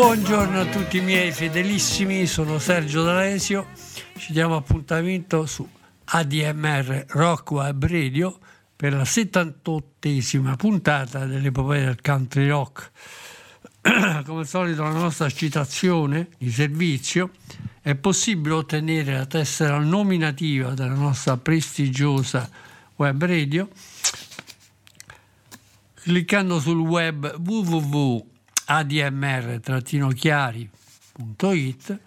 Buongiorno a tutti i miei fedelissimi, sono Sergio D'Alesio, ci diamo appuntamento su ADMR Rock Web Radio per la 78esima puntata dell'epopea del country rock. Come al solito la nostra citazione di servizio è possibile ottenere la tessera nominativa della nostra prestigiosa web radio cliccando sul web www.admr-chiari.it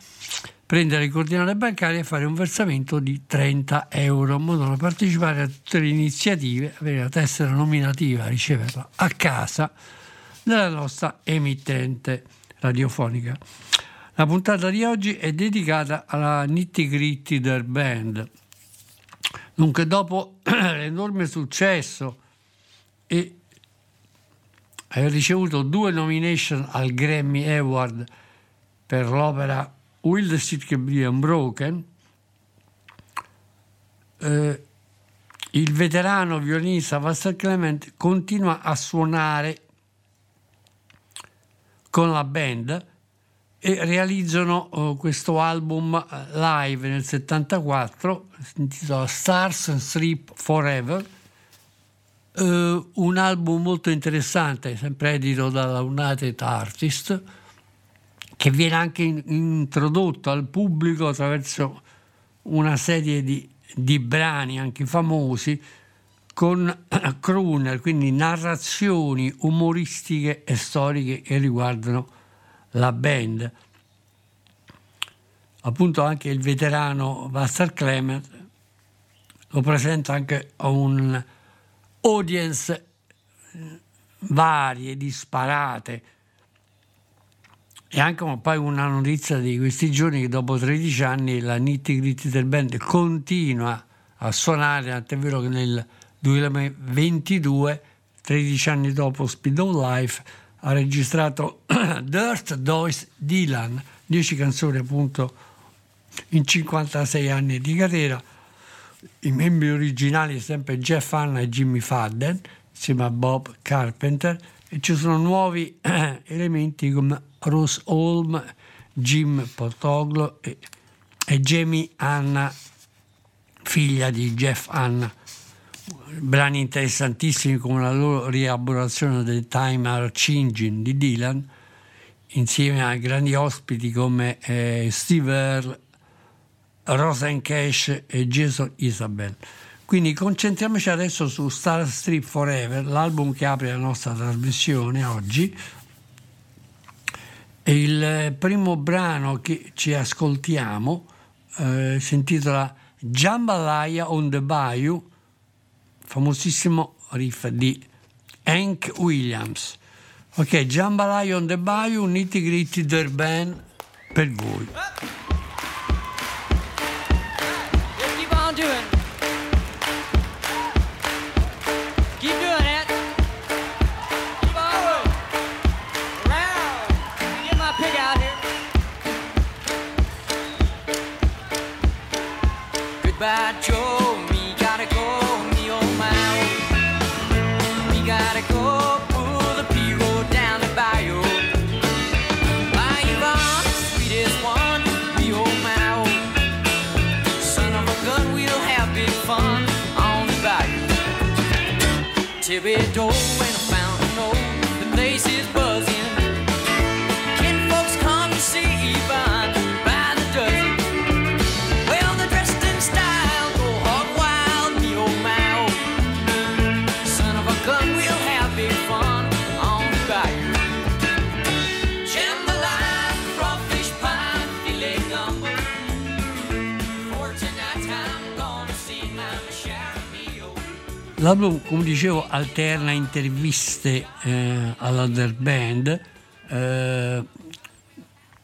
prendere il coordinate bancarie e fare un versamento di 30 euro in modo da partecipare a tutte le iniziative, avere la tessera nominativa, riceverla a casa della nostra emittente radiofonica. La puntata di oggi è dedicata alla Nitty Gritty del band. Dunque, dopo l'enorme successo e aver ricevuto due nomination al Grammy Award per l'opera Will the City Be Unbroken, eh, il veterano violinista Vassar Clement continua a suonare con la band e realizzano eh, questo album eh, live nel 74, si intitola Stars and Sleep Forever, eh, un album molto interessante, sempre edito dalla United Artist, che viene anche in- introdotto al pubblico attraverso una serie di, di brani anche famosi con crooner, quindi narrazioni umoristiche e storiche che riguardano la band. Appunto anche il veterano Buster Clement lo presenta anche a un audience eh, varie, disparate. E anche poi una notizia di questi giorni che dopo 13 anni la Nitty Gritty del band continua a suonare, tant'è vero che nel 2022, 13 anni dopo Speed of Life, ha registrato Dirt Dois Dylan, 10 canzoni appunto in 56 anni di carriera. I membri originali sempre Jeff Hanna e Jimmy Fadden, insieme a Bob Carpenter, e ci sono nuovi elementi come Rose Holm, Jim Portoglo e, e Jamie Hanna, figlia di Jeff Hanna. Brani interessantissimi come la loro rielaborazione del Time Are Changing di Dylan, insieme a grandi ospiti come eh, Steve Earle, Rosen Cash e Jason Isabel. Quindi concentriamoci adesso su Star Strip Forever, l'album che apre la nostra trasmissione oggi. Il primo brano che ci ascoltiamo eh, si intitola Jambalaya on the Bayou, famosissimo riff di Hank Williams. Ok, Jambalaya on the Bayou, Nitty Gritty Durban per voi. bad joke. L'album, come dicevo, alterna interviste eh, all'other band eh,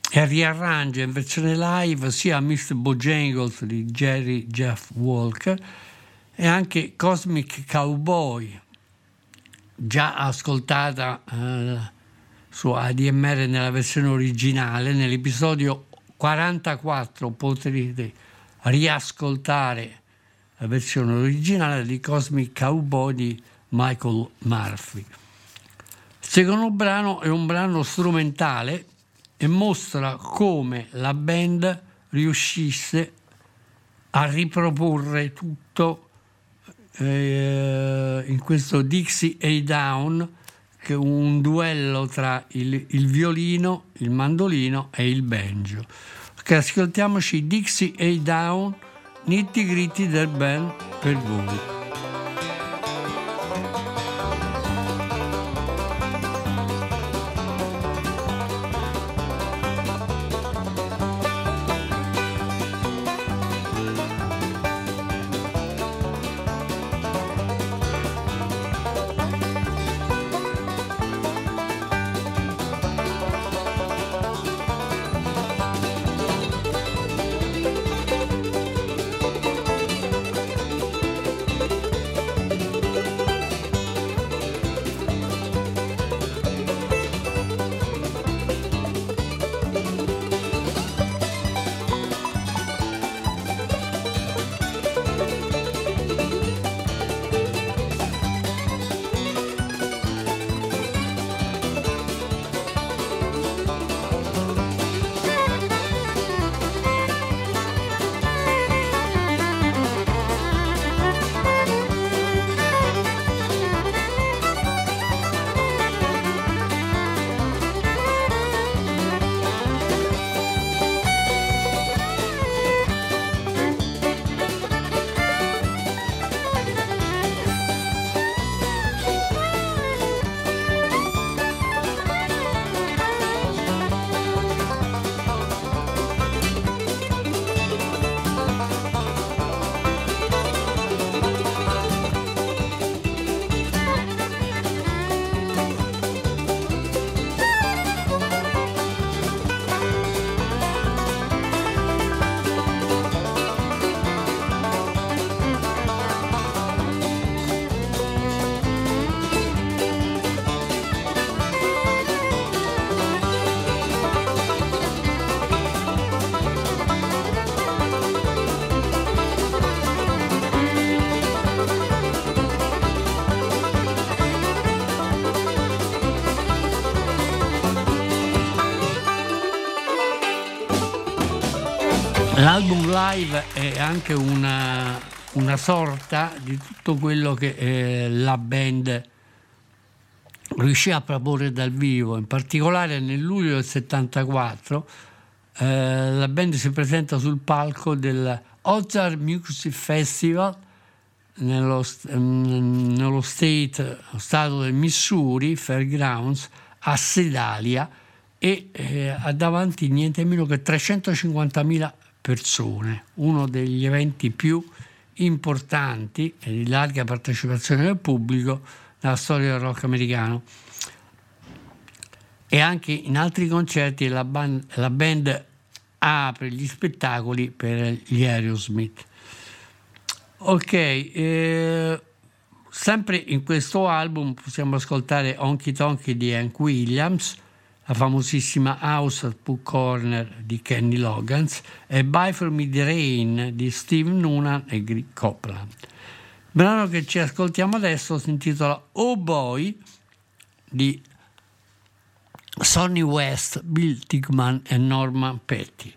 e riarrangia in versione live sia Mr. Bojangles di Jerry Jeff Walker e anche Cosmic Cowboy, già ascoltata eh, su ADMR nella versione originale. Nell'episodio 44 potrete riascoltare la versione originale di Cosmic Cowboy di Michael Murphy. Il secondo brano è un brano strumentale e mostra come la band riuscisse a riproporre tutto eh, in questo Dixie A Down, che è un duello tra il, il violino, il mandolino e il banjo. Ok, ascoltiamoci Dixie A Down, nitty gritty del band per voi. Live è anche una, una sorta di tutto quello che eh, la band riuscì a proporre dal vivo, in particolare nel luglio del 74 eh, la band si presenta sul palco del Ozark Music Festival nello, mm, nello state, stato del Missouri, Fairgrounds, a Sedalia e eh, ha davanti niente meno che 350.000 persone, uno degli eventi più importanti e di larga partecipazione del pubblico nella storia del rock americano. E anche in altri concerti la band, la band apre gli spettacoli per gli Aerosmith. Ok, eh, sempre in questo album possiamo ascoltare Honky Tonky di Hank Williams, la famosissima House at Pooh Corner di Kenny Loggins e Buy For Me Rain di Steve Noonan e Greg Copeland. Il brano che ci ascoltiamo adesso si intitola Oh Boy di Sonny West, Bill Tickman e Norman Petty.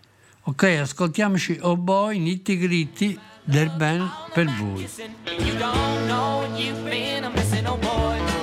Ok, ascoltiamoci Oh Boy, Nitty Gritty del band per voi. You don't know what you've been missing, oh boy.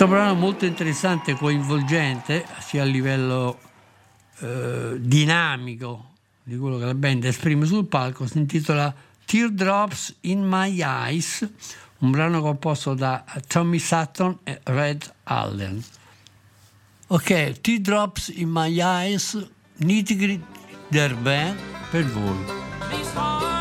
Questo brano è molto interessante coinvolgente, sia a livello eh, dinamico di quello che la band esprime sul palco, si intitola Teardrops in My Eyes, un brano composto da Tommy Sutton e Red Allen. Ok, Teardrops in My Eyes, Nitty Gritty der Band per voi.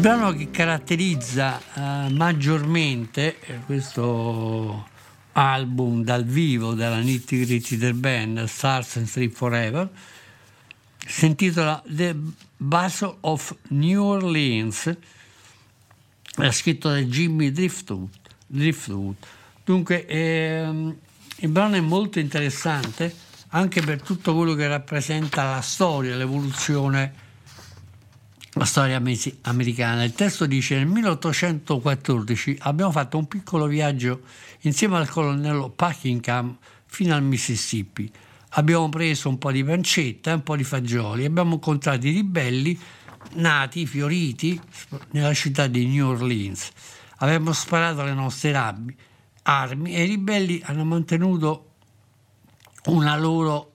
Brano che caratterizza eh, maggiormente eh, questo album dal vivo della Nitty Gritty del band Stars and Street Forever si intitola The Battle of New Orleans è scritto da Jimmy Driftwood, Driftwood. dunque ehm, il brano è molto interessante anche per tutto quello che rappresenta la storia l'evoluzione la storia americana. Il testo dice nel 1814 abbiamo fatto un piccolo viaggio insieme al colonnello Packingham fino al Mississippi. Abbiamo preso un po' di pancetta e un po' di fagioli. Abbiamo incontrato i ribelli nati, fioriti nella città di New Orleans. Abbiamo sparato le nostre rabbi, armi e i ribelli hanno mantenuto una loro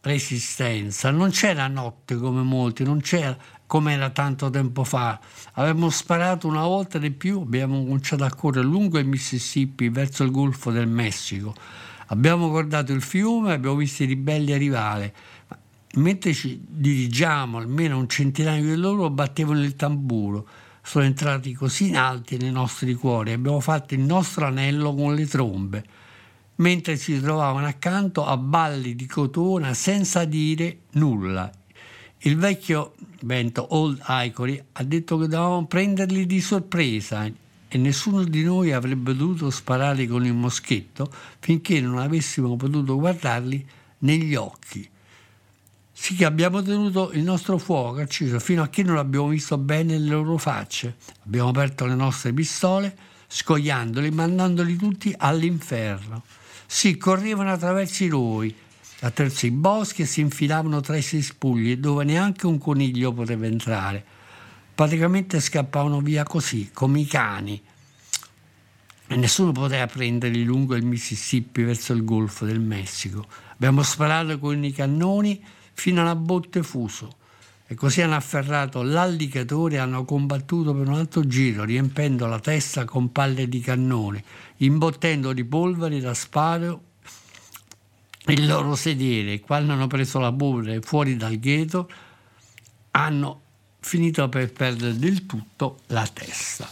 resistenza. Non c'era notte come molti, non c'era come era tanto tempo fa. Avevamo sparato una volta di più, abbiamo cominciato a correre lungo il Mississippi verso il Golfo del Messico. Abbiamo guardato il fiume, abbiamo visto i ribelli arrivare. Mentre ci dirigiamo, almeno un centinaio di loro battevano il tamburo. Sono entrati così in alti nei nostri cuori, abbiamo fatto il nostro anello con le trombe mentre si trovavano accanto a balli di cotona senza dire nulla. Il vecchio vento Old Icory ha detto che dovevamo prenderli di sorpresa e nessuno di noi avrebbe dovuto sparare con il moschetto finché non avessimo potuto guardarli negli occhi. Sì che abbiamo tenuto il nostro fuoco acceso fino a che non abbiamo visto bene le loro facce. Abbiamo aperto le nostre pistole, scogliandoli, mandandoli tutti all'inferno. Sì, correvano attraverso i attraverso i boschi e si infilavano tra i cespugli dove neanche un coniglio poteva entrare. Praticamente scappavano via così, come i cani. E nessuno poteva prenderli lungo il Mississippi verso il Golfo del Messico. Abbiamo sparato con i cannoni fino alla botte fuso. E così hanno afferrato l'allicatore e hanno combattuto per un altro giro, riempendo la testa con palle di cannone, imbottendo di polvere da sparo il loro sedere quando hanno preso la bolla fuori dal ghetto hanno finito per perdere del tutto la testa.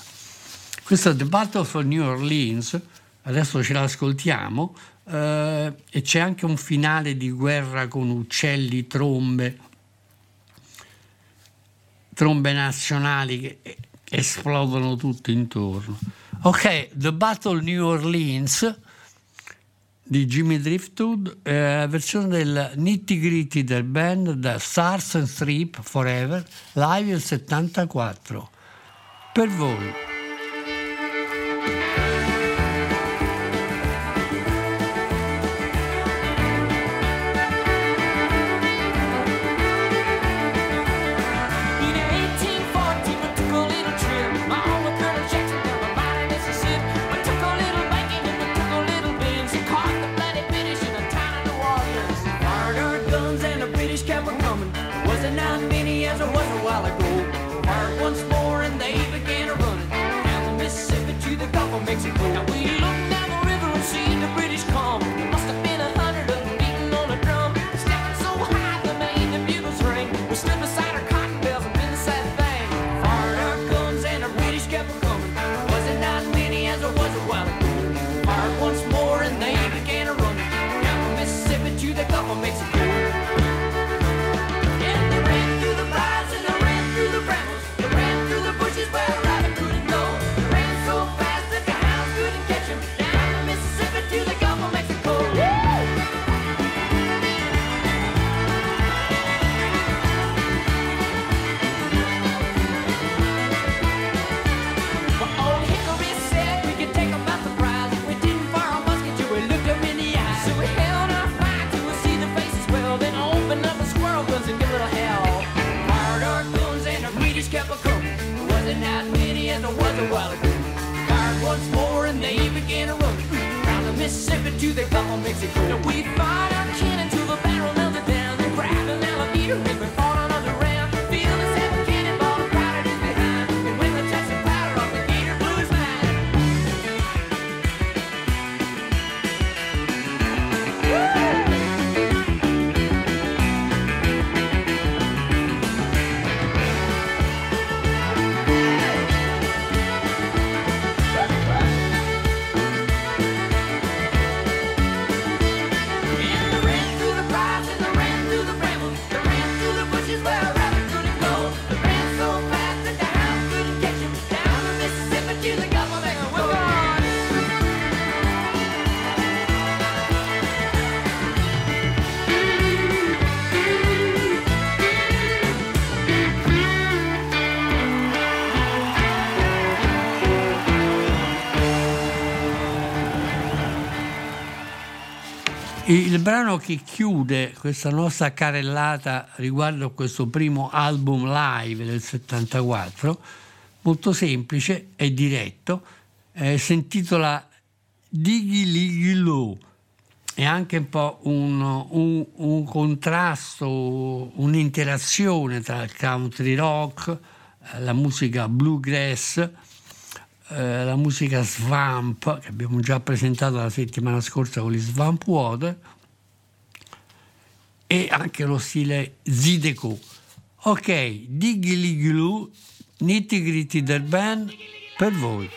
Questo The Battle for New Orleans, adesso ce l'ascoltiamo, eh, e c'è anche un finale di guerra con uccelli, trombe, trombe nazionali che esplodono tutto intorno. Ok, The Battle New Orleans di Jimmy Driftwood, eh, versione del Nitty Gritty del band da Stars and Strip Forever, live del 74. Per voi. makes it look we Il brano che chiude questa nostra carellata riguardo a questo primo album live del 74 molto semplice e diretto, eh, si intitola Dighi Lighi Low. È anche un po' un, un, un contrasto, un'interazione tra il country rock, eh, la musica bluegrass, eh, la musica swamp, che abbiamo già presentato la settimana scorsa con gli Swamp Water, e anche lo stile Zideco. Ok, Diggy Ligulu Nitty Gritty del Ben per voi.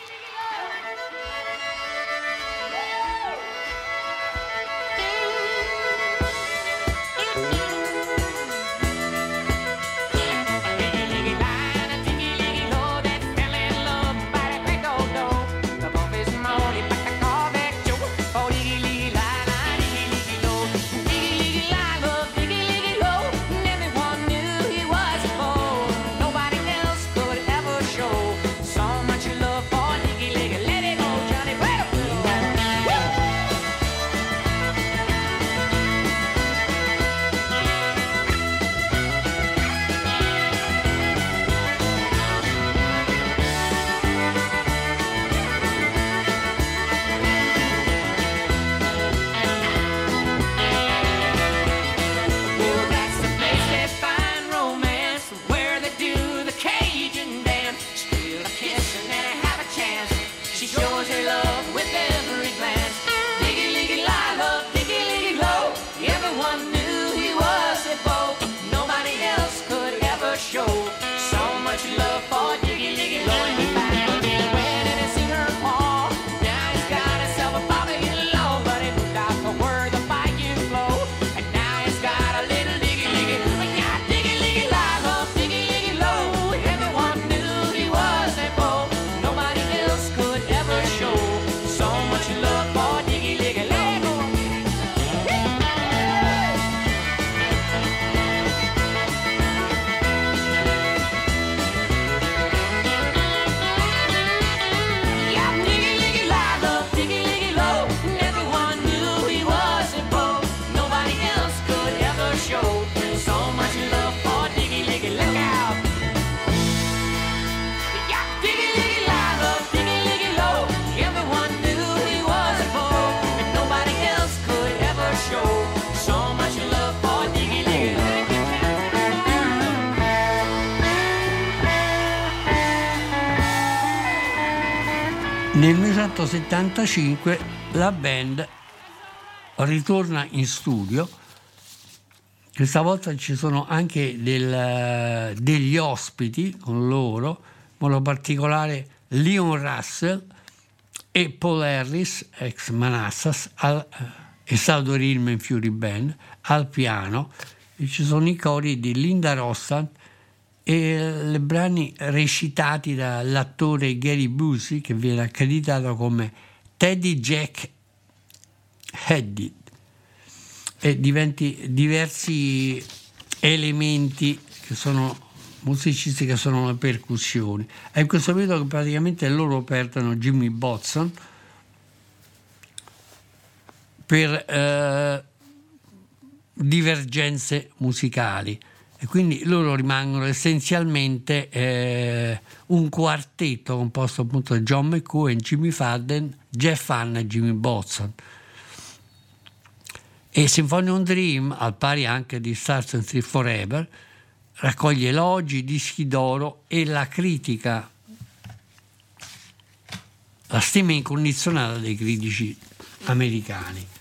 1975 la band ritorna in studio, questa volta ci sono anche del- degli ospiti con loro, in modo particolare Leon Russell e Paul Harris, ex Manassas, al, e Saldo Rillman Fury Band, al piano, e ci sono i cori di Linda Rossan e i brani recitati dall'attore Gary Busey che viene accreditato come Teddy Jack Headed e diventi diversi elementi che sono musicisti che sono le percussioni. È in questo periodo che praticamente loro perdono Jimmy Botson per eh, divergenze musicali e quindi loro rimangono essenzialmente eh, un quartetto composto appunto da John McCoy, Jimmy Fadden, Jeff Hanna e Jimmy Botson. E Symphony Dream, al pari anche di Stars and Street Forever, raccoglie elogi, dischi d'oro e la critica, la stima incondizionata dei critici americani.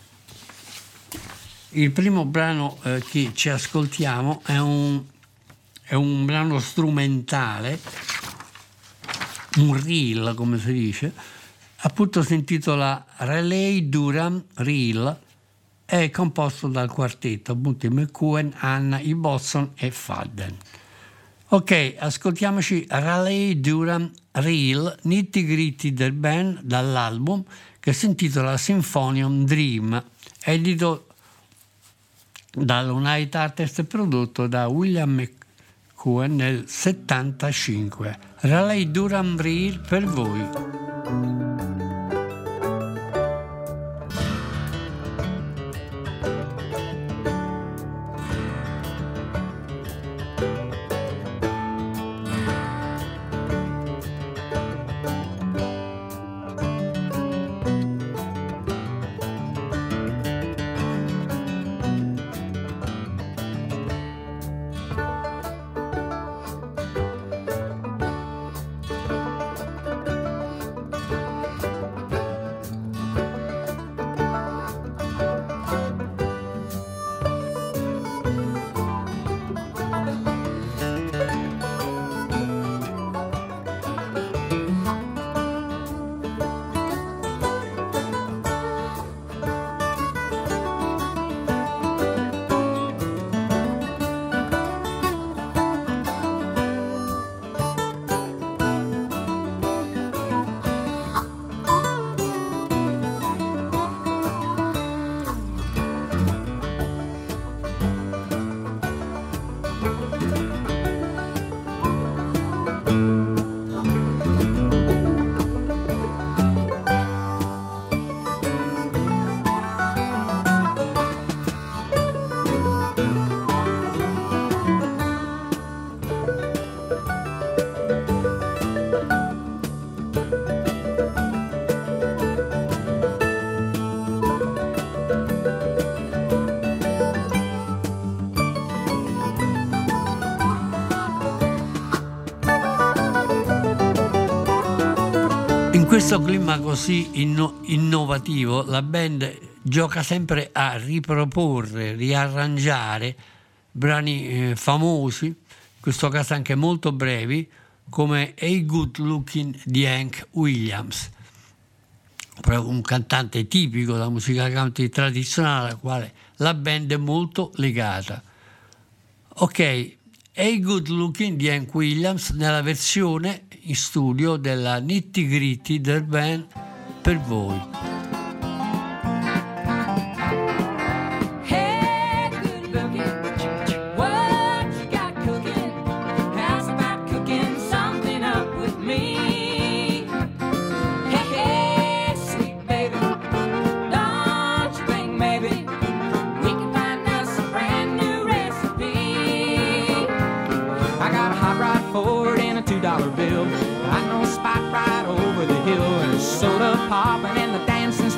Il primo brano eh, che ci ascoltiamo è un, è un brano strumentale, un reel come si dice, appunto si intitola Relay Durham Reel, è composto dal quartetto, appunto McCuen, Anna, i Boston e Fadden. Ok, ascoltiamoci Raleigh Durham Reel, Nitty Gritty del band dall'album che si intitola Symphonium Dream, edito dall'United Artists e prodotto da William McCuen nel 75. Raleigh Durham Reel per voi. In questo clima così inno- innovativo, la band gioca sempre a riproporre, riarrangiare brani eh, famosi, in questo caso anche molto brevi, come Hey Good Looking di Hank Williams, un cantante tipico della musica country tradizionale alla quale la band è molto legata. Ok, Hey Good Looking di Hank Williams nella versione in studio della Nitty Gritty del band per voi.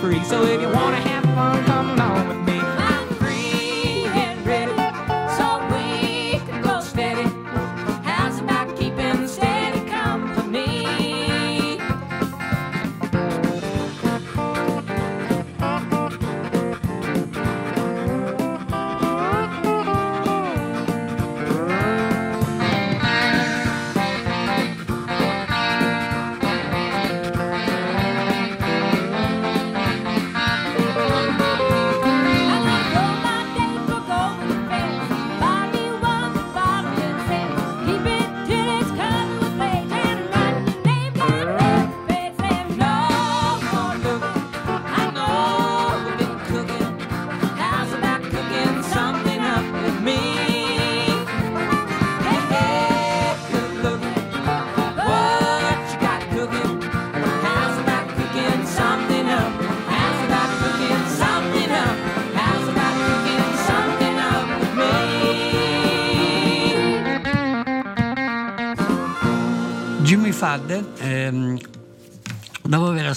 Free. So if you wanna have fun, come along with me.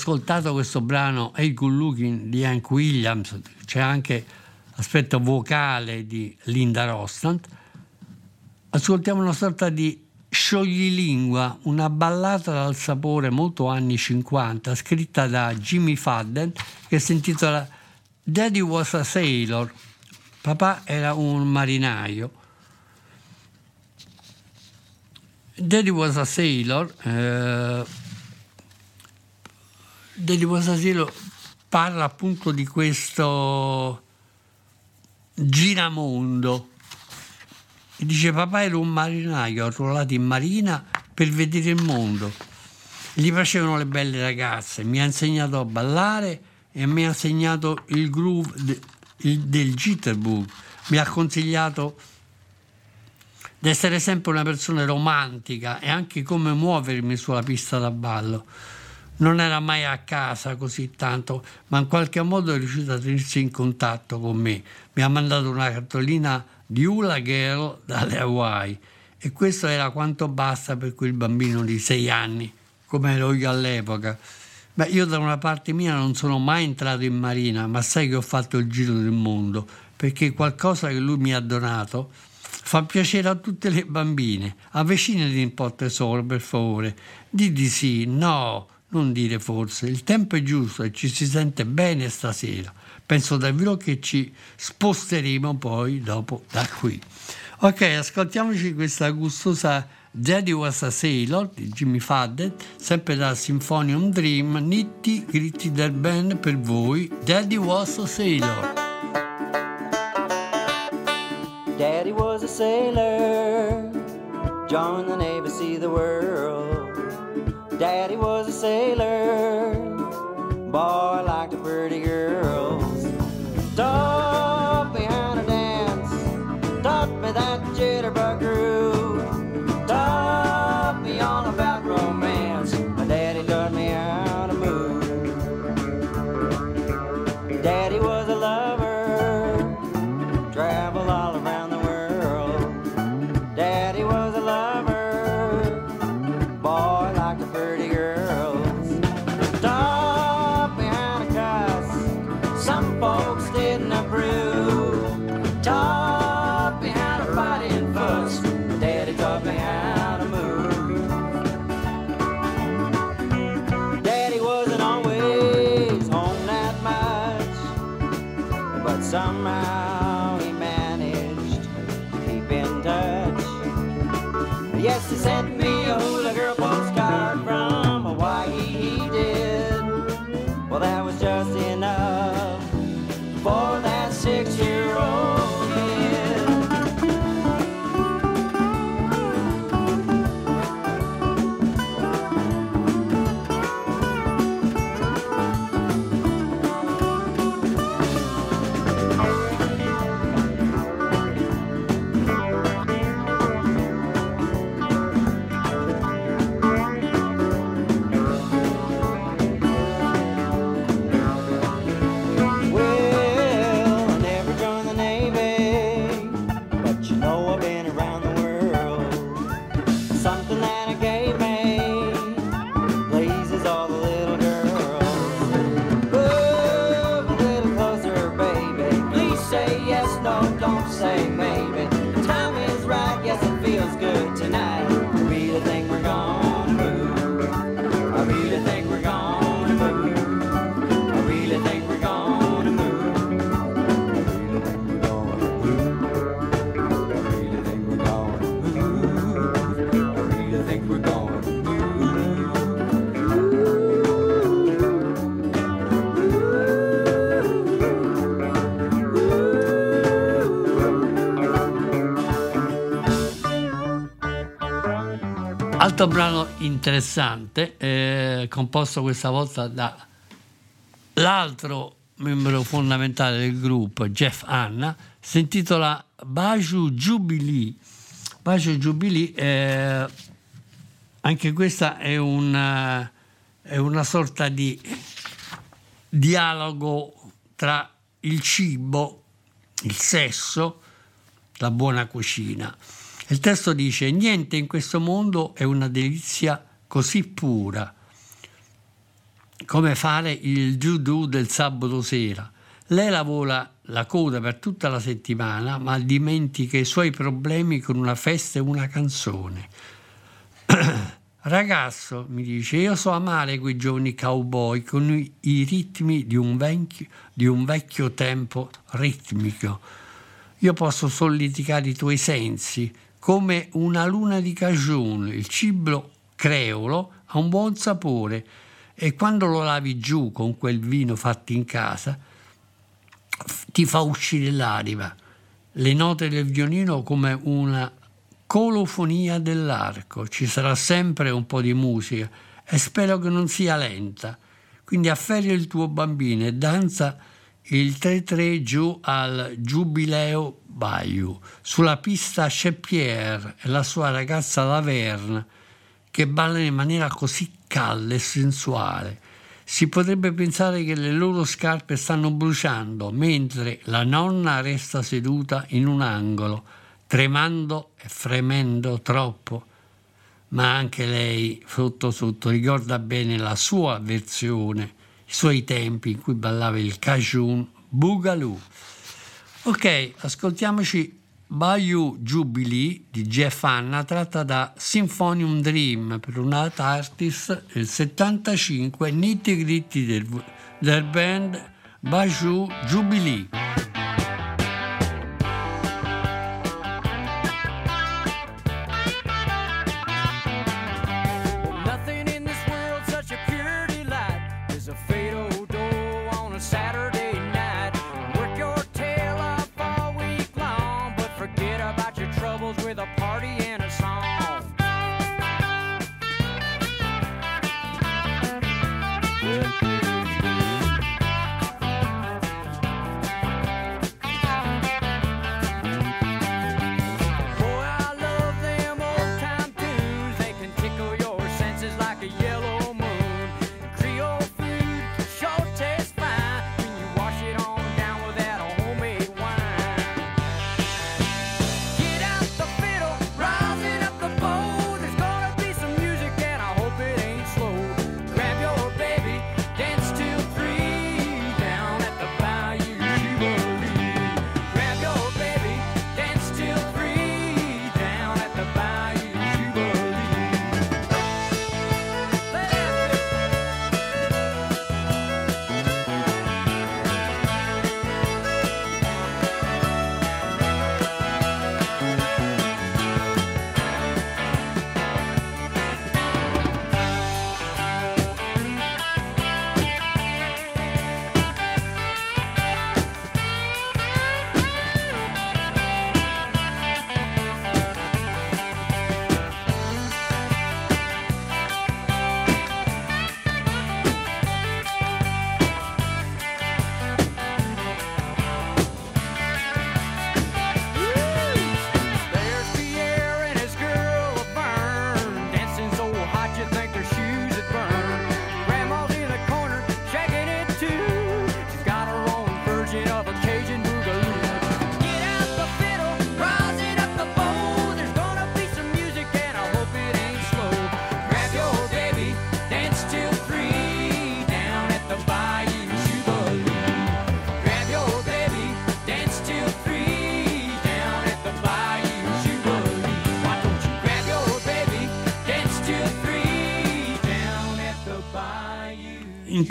Ascoltato questo brano Hey Good Looking di Hank Williams, c'è anche l'aspetto vocale di Linda Rostand, ascoltiamo una sorta di scioglilingua, una ballata dal sapore molto anni 50, scritta da Jimmy Fadden, che si intitola Daddy was a sailor, papà era un marinaio. Daddy was a sailor, eh, A sailor parla appunto di questo giramondo. Dice papà era un marinaio arruolato in marina per vedere il mondo. Gli piacevano le belle ragazze, mi ha insegnato a ballare e mi ha insegnato il groove del jitterbug, mi ha consigliato di essere sempre una persona romantica e anche come muovermi sulla pista da ballo. Non era mai a casa così tanto, ma in qualche modo è riuscito a tenersi in contatto con me. Mi ha mandato una cartolina di Hula Girl dalle Hawaii e questo era quanto basta per quel bambino di sei anni, come ero io all'epoca. Beh, io da una parte mia non sono mai entrato in marina, ma sai che ho fatto il giro del mondo, perché qualcosa che lui mi ha donato fa piacere a tutte le bambine. Avvicinati un po' tesoro, per favore. Di di sì, no, non dire forse. Il tempo è giusto e ci si sente bene stasera. Penso davvero che ci sposteremo poi dopo da qui. Ok, ascoltiamoci questa gustosa Daddy Was a Sailor di Jimmy Fadden, sempre da Symphonium Dream, nitti gritti del band per voi. Daddy Was a Sailor. Daddy was a sailor, joined the Navy, see the world. Daddy was sailor, keep in touch. Yes, he sent me Altro brano interessante, eh, composto questa volta dall'altro membro fondamentale del gruppo, Jeff Hanna, si intitola Baju Jubilee. Baju Jubilee, eh, anche questa è una, è una sorta di dialogo tra il cibo, il sesso, la buona cucina. Il testo dice: Niente in questo mondo è una delizia così pura come fare il judo del sabato sera. Lei lavora la coda per tutta la settimana, ma dimentica i suoi problemi con una festa e una canzone. Ragazzo, mi dice, io so amare quei giovani cowboy con i ritmi di un, vecchio, di un vecchio tempo ritmico. Io posso solleticare i tuoi sensi come una luna di cagione. Il cibo creolo ha un buon sapore e quando lo lavi giù con quel vino fatto in casa ti fa uscire l'anima. Le note del violino come una colofonia dell'arco, ci sarà sempre un po' di musica e spero che non sia lenta. Quindi afferri il tuo bambino e danza il 3-3 giù al Giubileo Bayou, sulla pista c'è Pierre e la sua ragazza Laverne che ballano in maniera così calda e sensuale. Si potrebbe pensare che le loro scarpe stanno bruciando, mentre la nonna resta seduta in un angolo, tremando e fremendo troppo. Ma anche lei, sotto sotto, ricorda bene la sua versione, suoi tempi in cui ballava il Cajun Boogaloo. Ok, ascoltiamoci Bayou Jubilee di Jeff Hanna tratta da Symphonium Dream per una artist del 75 nitty gritty del, del band Bayou Jubilee.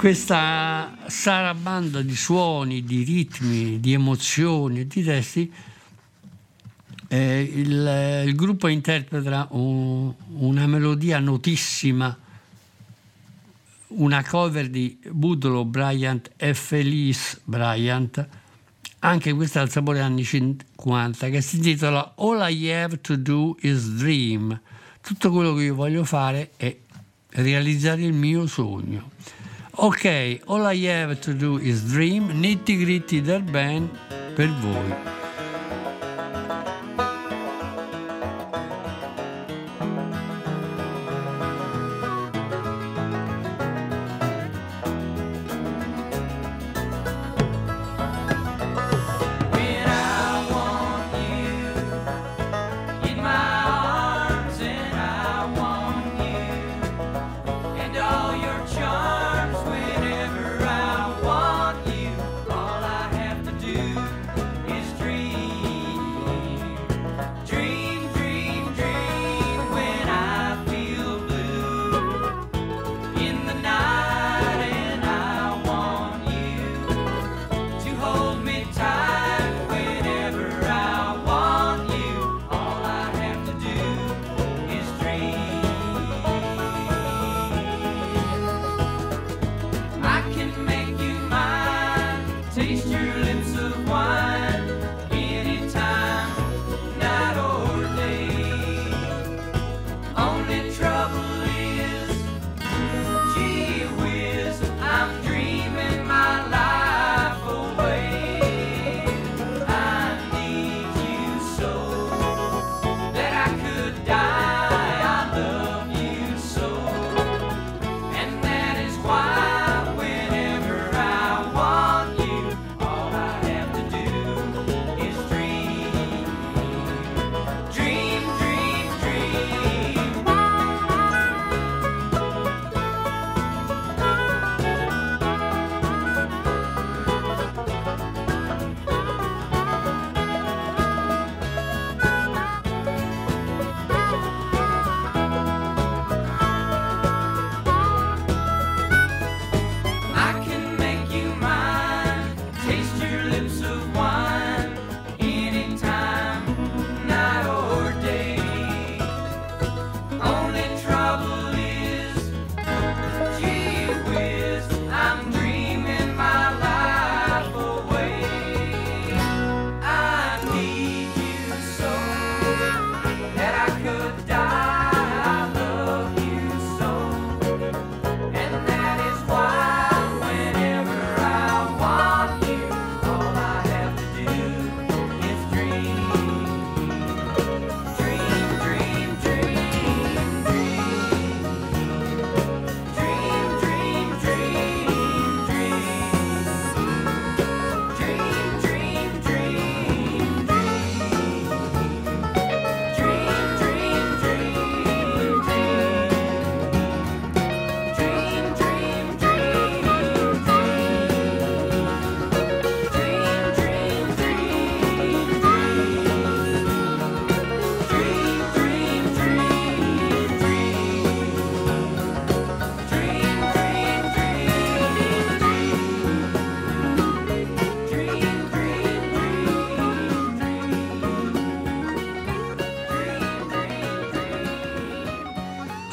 Questa sarabanda di suoni, di ritmi, di emozioni di testi, eh, il, il gruppo interpreta un- una melodia notissima, una cover di Budlow Bryant e Felice Bryant, anche questa al sapore anni 50, che si intitola All I Have to Do is Dream. Tutto quello che io voglio fare è realizzare il mio sogno. Ok, All I Have to Do is Dream, nitty gritty del band per voi.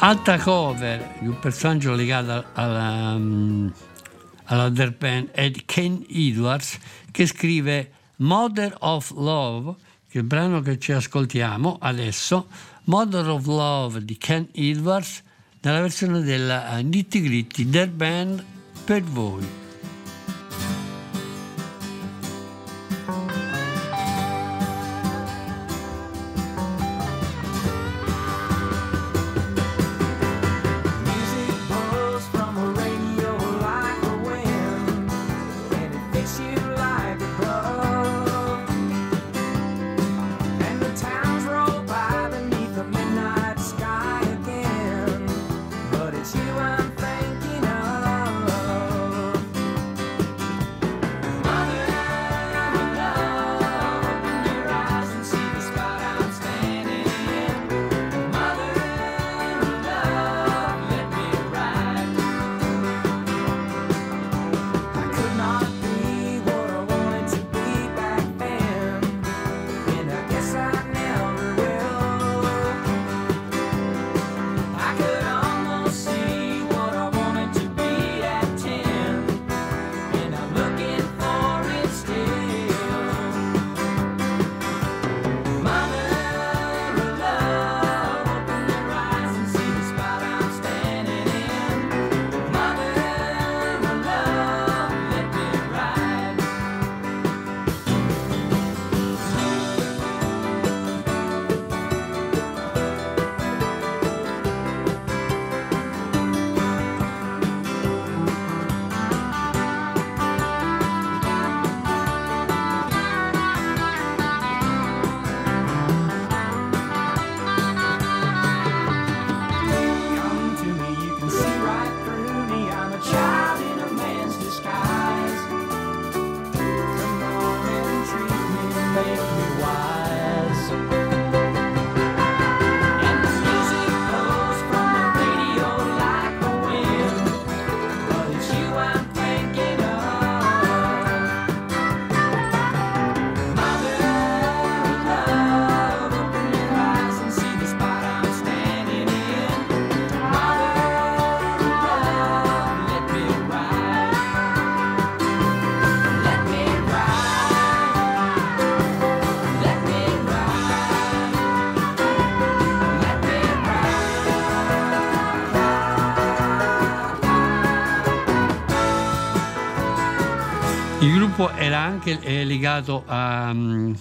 Altra cover di un personaggio legato um, alla, alla Derpen è Ken Edwards che scrive Mother of Love, che è il brano che ci ascoltiamo adesso, Mother of Love di Ken Edwards nella versione della eh, Nitty Gritty Derben per voi. Era anche eh, legato a, mm,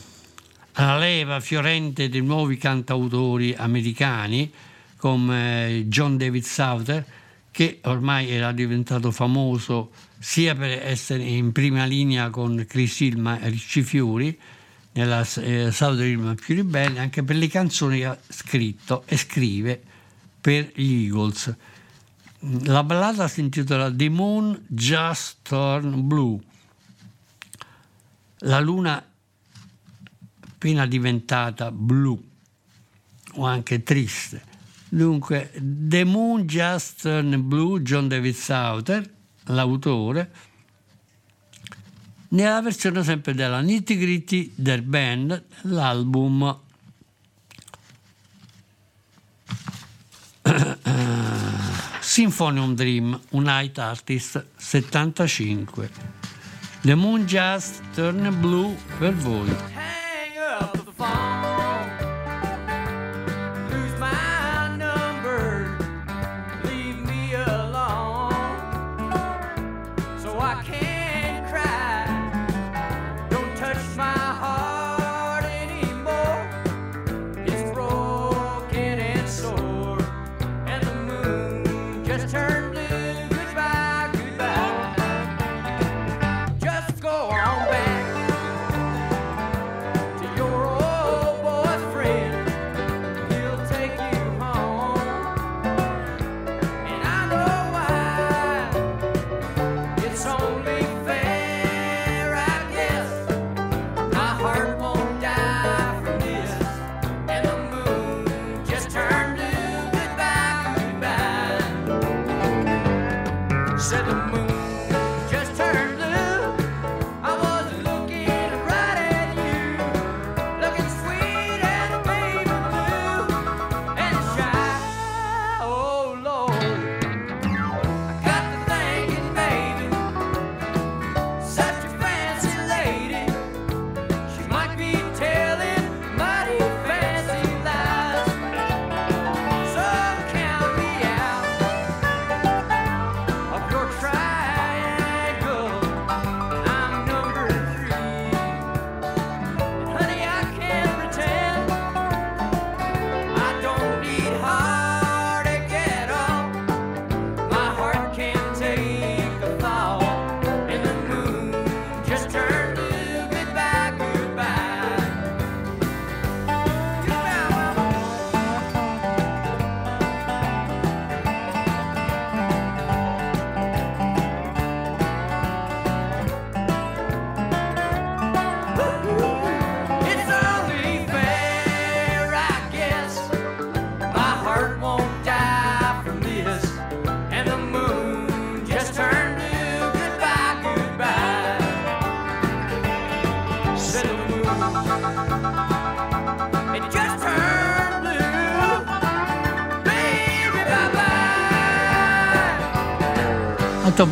alla leva fiorente dei nuovi cantautori americani come eh, John David Souther che ormai era diventato famoso sia per essere in prima linea con Chris Hillman e Ricci Fiori nella eh, Souther Hillman più ribelle anche per le canzoni che ha scritto e scrive per gli Eagles. La ballata si intitola The Moon Just Turned Blue la luna appena diventata blu o anche triste. Dunque, The Moon Just Turned Blue, John David Souther, l'autore, nella versione sempre della Nitty Gritty del band, l'album Symphonium Dream, un Night Artist 75. The Moon Just Turned Blue per voi.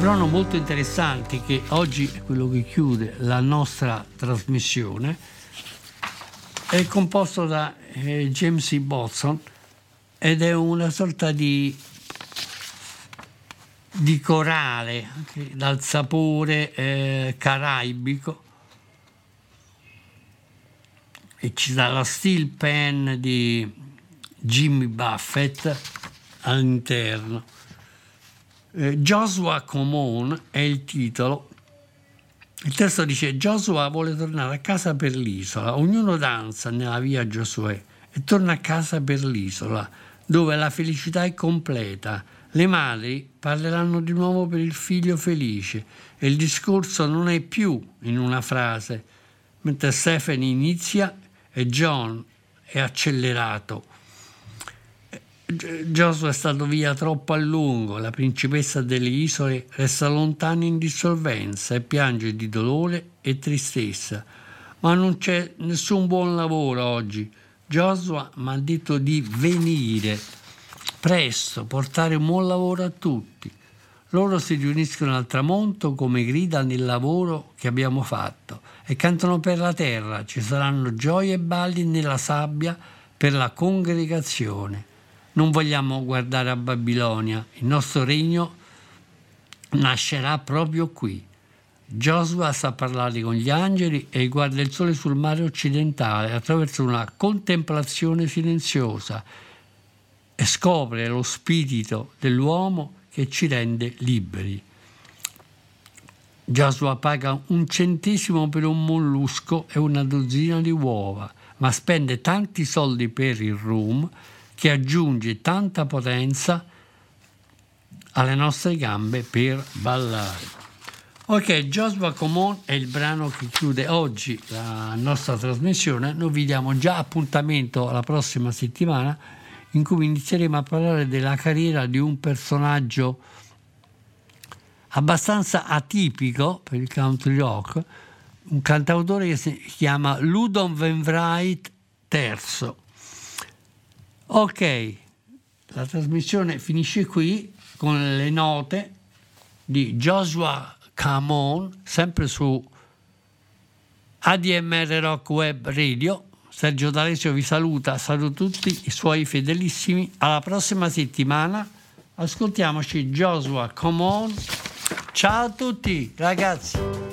Brano molto interessante che oggi è quello che chiude la nostra trasmissione è composto da eh, James E. Botson ed è una sorta di, di corale anche dal sapore eh, caraibico e ci dà la steel pen di Jimmy Buffett all'interno. Eh, Joshua Come è il titolo. Il testo dice Joshua vuole tornare a casa per l'isola, ognuno danza nella via Giosuè e torna a casa per l'isola, dove la felicità è completa. Le madri parleranno di nuovo per il figlio felice e il discorso non è più in una frase, mentre Stephanie inizia e John è accelerato. Joshua è stato via troppo a lungo, la principessa delle isole resta lontana in dissolvenza e piange di dolore e tristezza. Ma non c'è nessun buon lavoro oggi. Joshua mi ha detto di venire presto, portare un buon lavoro a tutti. Loro si riuniscono al tramonto come grida nel lavoro che abbiamo fatto e cantano per la terra. Ci saranno gioie e balli nella sabbia per la congregazione. Non vogliamo guardare a Babilonia, il nostro regno nascerà proprio qui. Joshua sa parlare con gli angeli e guarda il sole sul mare occidentale attraverso una contemplazione silenziosa e scopre lo spirito dell'uomo che ci rende liberi. Joshua paga un centesimo per un mollusco e una dozzina di uova, ma spende tanti soldi per il rum che aggiunge tanta potenza alle nostre gambe per ballare. Ok, Joshua Comon è il brano che chiude oggi la nostra trasmissione. Noi vi diamo già appuntamento alla prossima settimana in cui inizieremo a parlare della carriera di un personaggio abbastanza atipico per il country rock, un cantautore che si chiama Ludon Wainwright III. Ok, la trasmissione finisce qui con le note di Joshua Camon, sempre su ADMR Rock Web Radio. Sergio D'Alessio vi saluta, saluto tutti i suoi fedelissimi. Alla prossima settimana ascoltiamoci Joshua Camon. Ciao a tutti ragazzi.